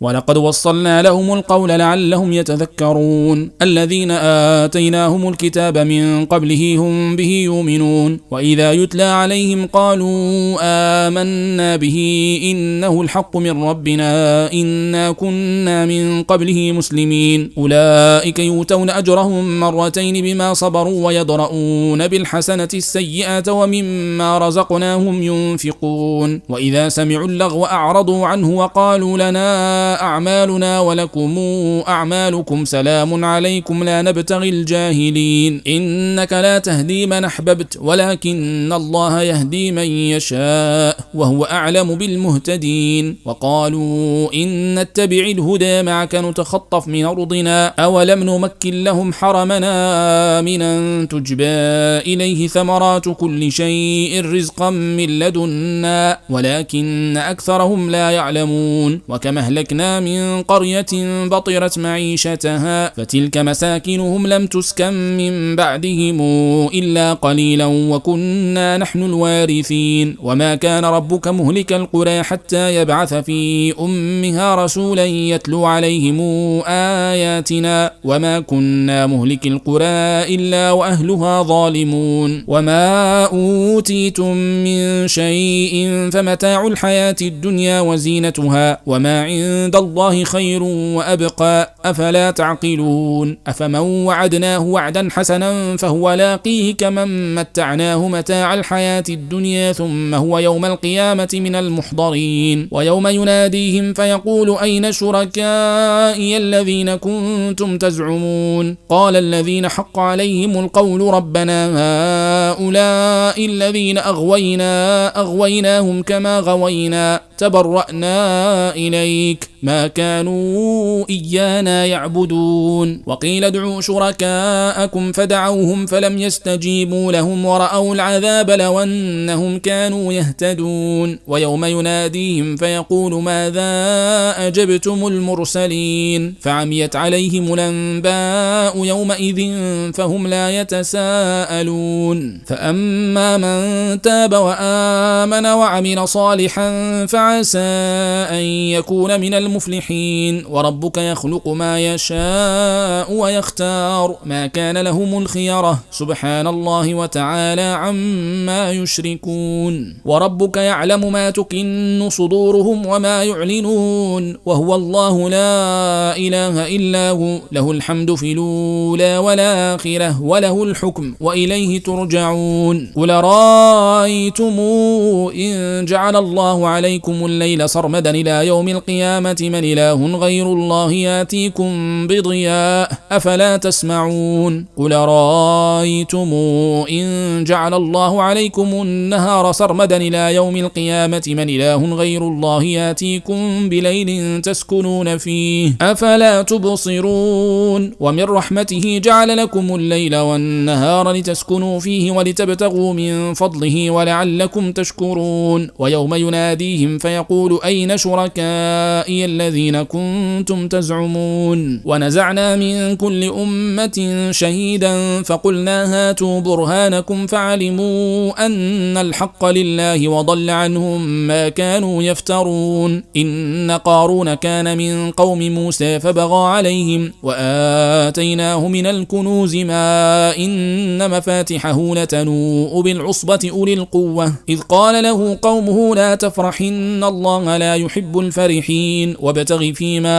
ولقد وصلنا لهم القول لعلهم يتذكرون. الذين آتيناهم الكتاب من قبله هم به يؤمنون. وإذا يتلى عليهم قالوا آمنا به إنه الحق من ربنا إنا كنا من قبله مسلمين. أولئك يؤتون أجرهم مرتين بما صبروا ويضرؤون بالحسنة السيئة ومما رزقناهم ينفقون. وإذا سمعوا اللغو أعرضوا عنه وقالوا لنا أعمالنا ولكم أعمالكم سلام عليكم لا نبتغي الجاهلين. إنك لا تهدي من أحببت ولكن الله يهدي من يشاء وهو أعلم بالمهتدين. وقالوا إن نتبع الهدى معك نتخطف من أرضنا أولم نمكن لهم حرمنا آمنا تجبى إليه ثمرات كل شيء رزقا من لدنا ولكن أكثرهم لا يعلمون. وكما أهلكنا من قرية بطرت معيشتها فتلك مساكنهم لم تسكن من بعدهم إلا قليلا وكنا نحن الوارثين. وما كان ربك مهلك القرى حتى يبعث في أمها رسولا يتلو عليهم آياتنا. وما كنا مهلك القرى إلا وأهلها ظالمون. وما أوتيتم من شيء فمتاع الحياة الدنيا وزينتها وما عند الله خير وأبقى أفلا تعقلون؟ أفمن وعدناه وعدا حسنا فهو لاقيه كمن متعناه متاع الحياة الدنيا ثم هو يوم القيامة من المحضرين. ويوم يناديهم فيقول أين شركائي الذين كنتم تزعمون؟ قال الذين حق عليهم القول ربنا هؤلاء الذين أغوينا أغويناهم كما غوينا. تبرأنا إليك ما كانوا إيانا يعبدون. وقيل ادعوا شركاءكم فدعوهم فلم يستجيبوا لهم ورأوا العذاب لو أنهم كانوا يهتدون. ويوم يناديهم فيقول ماذا أجبتم المرسلين؟ فعميت عليهم الأنباء يومئذ فهم لا يتساءلون. فأما من تاب وآمن وعمل صالحا فعسى أن يكون من المفلحين. وربك يخلق ما يشاء ويختار. ما كان لهم الخيرة سبحان الله وتعالى عما يشركون. وربك يعلم ما تكن صدورهم وما يعلنون. وهو الله لا إله إلا هو. له الحمد في الأولى والآخرة وله الحكم وإليه ترجعون. قل رأيتم إن جعل الله عليكم الليل سرمدا إلى يوم القيامة من إله غير الله ياتيكم بضياء أفلا تسمعون قل رأيتم إن جعل الله عليكم النهار سرمدا إلى يوم القيامة من إله غير الله ياتيكم بليل تسكنون فيه أفلا تبصرون ومن رحمته جعل لكم الليل والنهار لتسكنوا فيه ولتبتغوا من فضله ولعلكم تشكرون ويوم يناديهم فيقول أين شركائي الذين كنتم تزعمون؟ ونزعنا من كل أمة شهيدا فقلنا هاتوا برهانكم فعلموا أن الحق لله وضل عنهم ما كانوا يفترون. إن قارون كان من قوم موسى فبغى عليهم وآتيناه من الكنوز ما إن مفاتحه لتنوء بالعصبة أولي القوة. إذ قال له قومه لا تفرح إن الله لا يحب الفرحين وابتغ فيما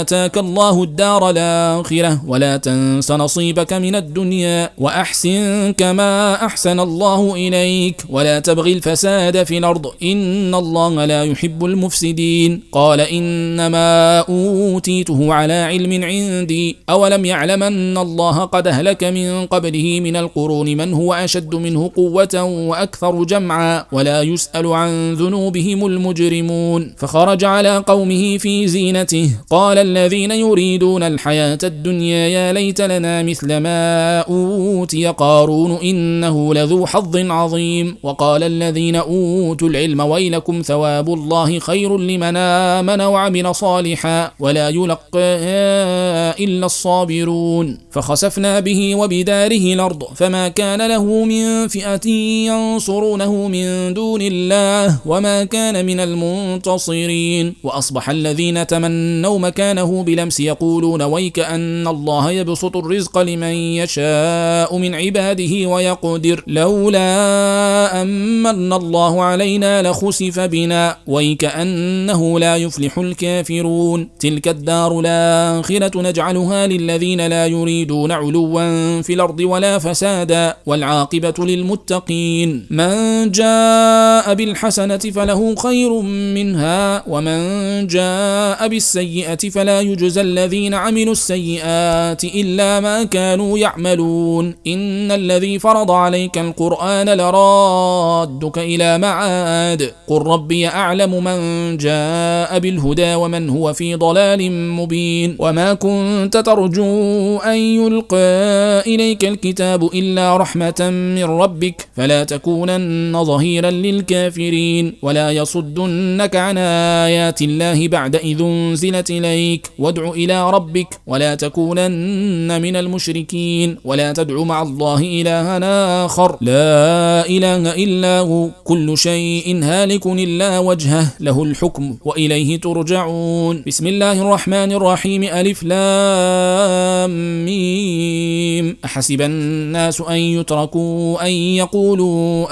آتاك الله الدار الآخرة ولا تنس نصيبك من الدنيا وأحسن كما أحسن الله إليك ولا تبغي الفساد في الأرض إن الله لا يحب المفسدين قال إنما أوتيته على علم عندي أولم يعلم أن الله قد أهلك من قبله من القرون من هو أشد منه قوة وأكثر جمعا ولا يسأل عن ذنوبهم المجرمون. فخرج على قومه في زينته. قال الذين يريدون الحياة الدنيا يا ليت لنا مثل ما أوتي قارون إنه لذو حظ عظيم. وقال الذين أوتوا العلم ويلكم ثواب الله خير لمن آمن وعمل صالحا ولا يلقاها إلا الصابرون. فخسفنا به وبداره الأرض. فما كان له من فئة ينصرونه من دون الله. وما كان من المنتصرين. وأصبح الذين تمنوا مكانه بلمس يقولون ويك أن الله يبسط الرزق لمن يشاء من عباده ويقدر. لولا أمن الله علينا لخسف بنا. ويك أنه لا يفلح الكافرون. تلك الدار الآخرة نجعلها للذين لا يريدون علوا في الأرض ولا فسادا. والعاقبة للمتقين. من جاء بالحسنة فله خير منها ومن جاء بالسيئة فلا يجزى الذين عملوا السيئات إلا ما كانوا يعملون. إن الذي فرض عليك القرآن لرادك إلى معاد. قل ربي أعلم من جاء بالهدى ومن هو في ضلال مبين. وما كنت ترجو أن يلقى إليك الكتاب إلا رحمة من ربك. فلا تكونن ظهيرا للكافرين. ولا يصدنك عن آيات الله بعد إذ أنزلت إليك. وادع إلى ربك ولا تكونن من المشركين. ولا تدع مع الله إلها آخر. لا إله إلا هو. كل شيء هالك إلا وجهه. له الحكم وإليه ترجعون. بسم الله الرحمن الرحيم. ألف لام ميم. أحسب الناس أن يتركوا أن يقولوا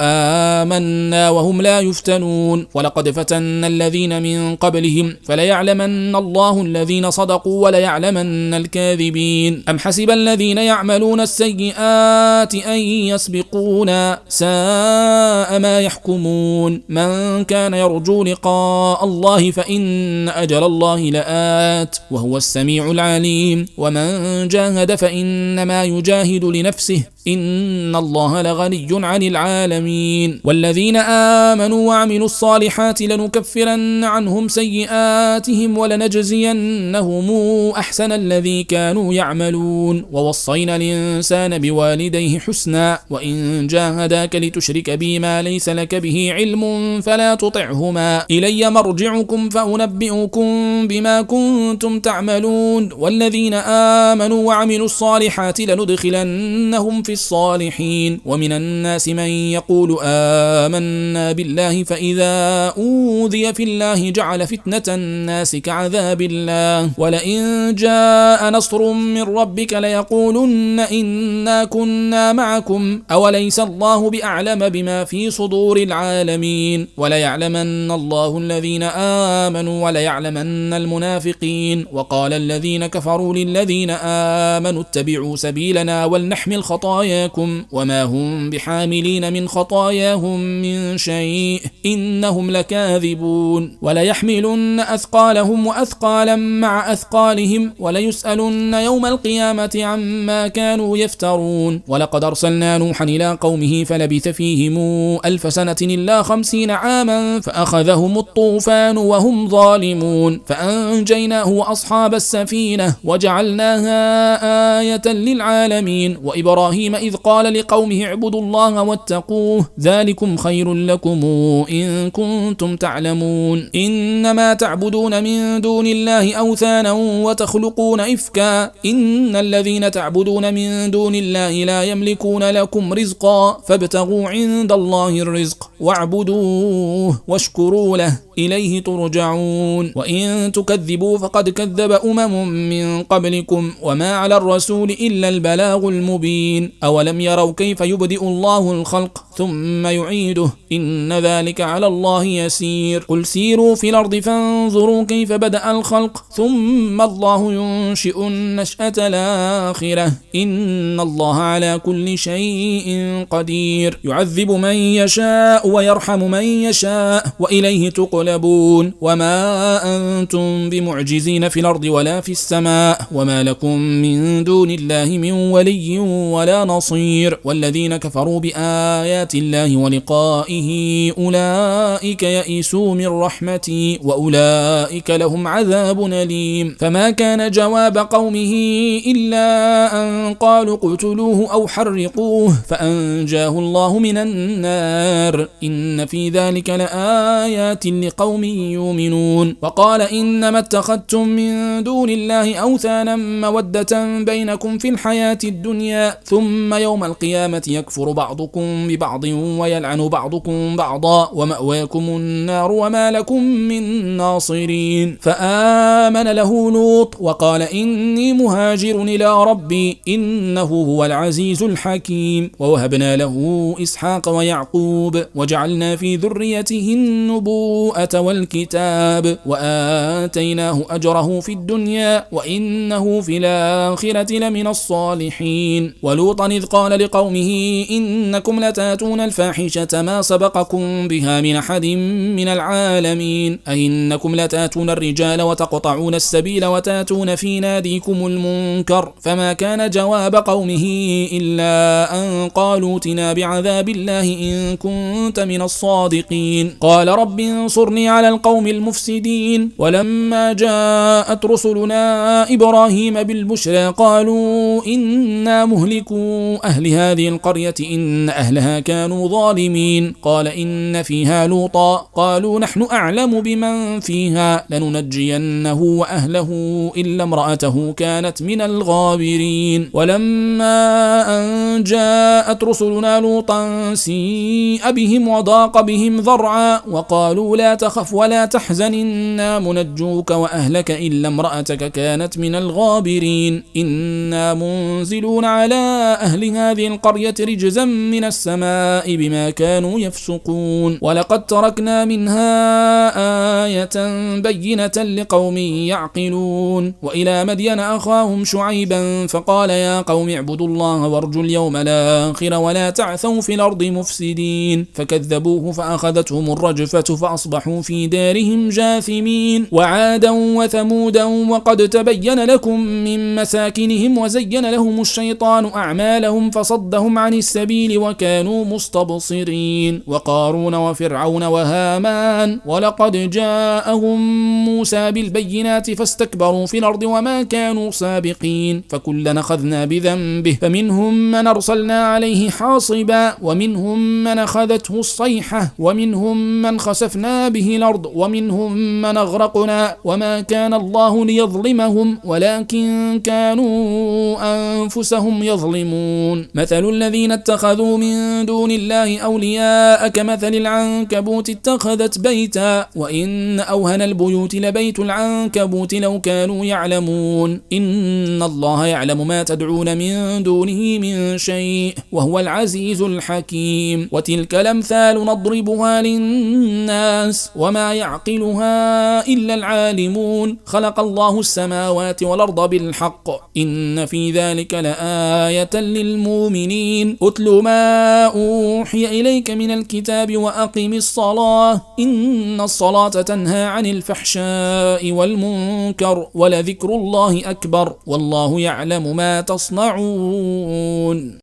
آمنا وهم لا يفتنون. ولقد فتنا الذين من قبلهم فليعلمن الله الذين صدقوا وليعلمن الكاذبين. أم حسب الذين يعملون السيئات أن يسبقونا ساء ما يحكمون. من كان يرجو لقاء الله فإن أجل الله لآت وهو السميع العليم. ومن جاهد فإنما يجاهد لنفسه إن الله لغني عن العالمين والذين آمنوا وعملوا الصالحات لنكفرن عنهم سيئاتهم ولنجزينهم أحسن الذي كانوا يعملون. ووصينا الإنسان بوالديه حسنا وإن جاهداك لتشرك بي ما ليس لك به علم فلا تطعهما. إلي مرجعكم فأنبئكم بما كنتم تعملون. والذين آمنوا وعملوا الصالحات لندخلنهم في الصالحين. ومن الناس من يقول آمنا بالله فإذا أوذي في الله جعل فتنة الناس كعذاب الله. ولئن جاء نصر من ربك ليقولن إنا كنا معكم. أوليس الله بأعلم بما في صدور العالمين؟ وليعلمن الله الذين آمنوا وليعلمن المنافقين. وقال الذين كفروا للذين آمنوا اتبعوا سبيلنا ولنحمل خطاياكم وما هم بحاملين من خطاياهم من شيء إنهم لكاذبون وليحملن أثقالهم وأثقالا مع أثقالهم وليسألن يوم القيامة عما كانوا يفترون ولقد أرسلنا نوحا إلى قومه فلبث فيهم ألف سنة إلا خمسين عاما فأخذهم الطوفان وهم ظالمون فأنجيناه وأصحاب السفينة وجعلناها آية للعالمين وإبراهيم إذ قال لقومه اعبدوا الله واتقوه ذلكم خير لكم إن كنتم تعلمون. إنما تعبدون من دون الله أوثانا وتخلقون إفكا. إن الذين تعبدون من دون الله لا يملكون لكم رزقا فابتغوا عند الله الرزق واعبدوه واشكروا له. إليه ترجعون. وإن تكذبوا فقد كذب أمم من قبلكم وما على الرسول إلا البلاغ المبين. أولم يروا كيف يبدئ الله الخلق ثم يعيده؟ إن ذلك على الله يسير. قل سيروا في الأرض فانظروا كيف بدأ الخلق ثم الله ينشئ النشأة الآخرة. إن الله على كل شيء قدير. يعذب من يشاء ويرحم من يشاء. وإليه تقلبون وما أنتم بمعجزين في الأرض ولا في السماء وما لكم من دون الله من ولي ولا نصير والذين كفروا بآيات الله ولقائه أولئك يئسوا من رحمتي وأولئك لهم عذاب أليم فما كان جواب قومه إلا أن قالوا اقتلوه أو حرقوه فأنجاه الله من النار إن في ذلك لآيات لقوم يؤمنون. وقال إنما اتخذتم من دون الله أوثانا مودة بينكم في الحياة الدنيا ثم يوم القيامة يكفر بعضكم ببعض ويلعن بعضكم بعضا ومأواكم النار وما لكم من ناصرين. فآمن له لوط وقال إني مهاجر إلى ربي إنه هو العزيز الحكيم. ووهبنا له إسحاق ويعقوب وجعلنا في ذريته النبوءة. والكتاب وآتيناه أجره في الدنيا وإنه في الآخرة لمن الصالحين. ولوطا إذ قال لقومه إنكم لتاتون الفاحشة ما سبقكم بها من أحد من العالمين. أئنكم لتاتون الرجال وتقطعون السبيل وتاتون في ناديكم المنكر. فما كان جواب قومه إلا أن قالوا تنا بعذاب الله إن كنت من الصادقين. قال رب على القوم المفسدين. ولما جاءت رسلنا إبراهيم بالبشرى قالوا إنا مهلكوا أهل هذه القرية إن أهلها كانوا ظالمين. قال إن فيها لوطا. قالوا نحن أعلم بمن فيها لننجينه وأهله إلا امرأته كانت من الغابرين. ولما أن جاءت رسلنا لوطا سيء بهم وضاق بهم ذرعا وقالوا لا تخف ولا تحزن إنا منجوك وأهلك إلا امرأتك كانت من الغابرين. إنا منزلون على أهل هذه القرية رجزا من السماء بما كانوا يفسقون. ولقد تركنا منها آية بينة لقوم يعقلون. وإلى مدين أخاهم شعيبا فقال يا قوم اعبدوا الله وارجوا اليوم الآخر ولا تعثوا في الأرض مفسدين. فكذبوه فأخذتهم الرجفة فأصبحوا في دارهم جاثمين. وعادا وثمودا وقد تبين لكم من مساكنهم وزين لهم الشيطان أعمالهم فصدهم عن السبيل وكانوا مستبصرين. وقارون وفرعون وهامان ولقد جاءهم موسى بالبينات فاستكبروا في الأرض وما كانوا سابقين فكلا أخذنا بذنبه. فمنهم من أرسلنا عليه حاصبا ومنهم من أخذته الصيحة ومنهم من خسفنا به الأرض ومنهم من أغرقنا. وما كان الله ليظلمهم ولكن كانوا أنفسهم يظلمون. مثل الذين اتخذوا من دون الله أولياء كمثل العنكبوت اتخذت بيتا وإن أوهن البيوت لبيت العنكبوت لو كانوا يعلمون. إن الله يعلم ما تدعون من دونه من شيء وهو العزيز الحكيم. وتلك الأمثال نضربها للناس وما يعقلها إلا العالمون. خلق الله السماوات والأرض بالحق. إن في ذلك لآية للمؤمنين. أتل ما أوحي إليك من الكتاب وأقم الصلاة. إن الصلاة تنهى عن الفحشاء والمنكر ولذكر الله أكبر والله يعلم ما تصنعون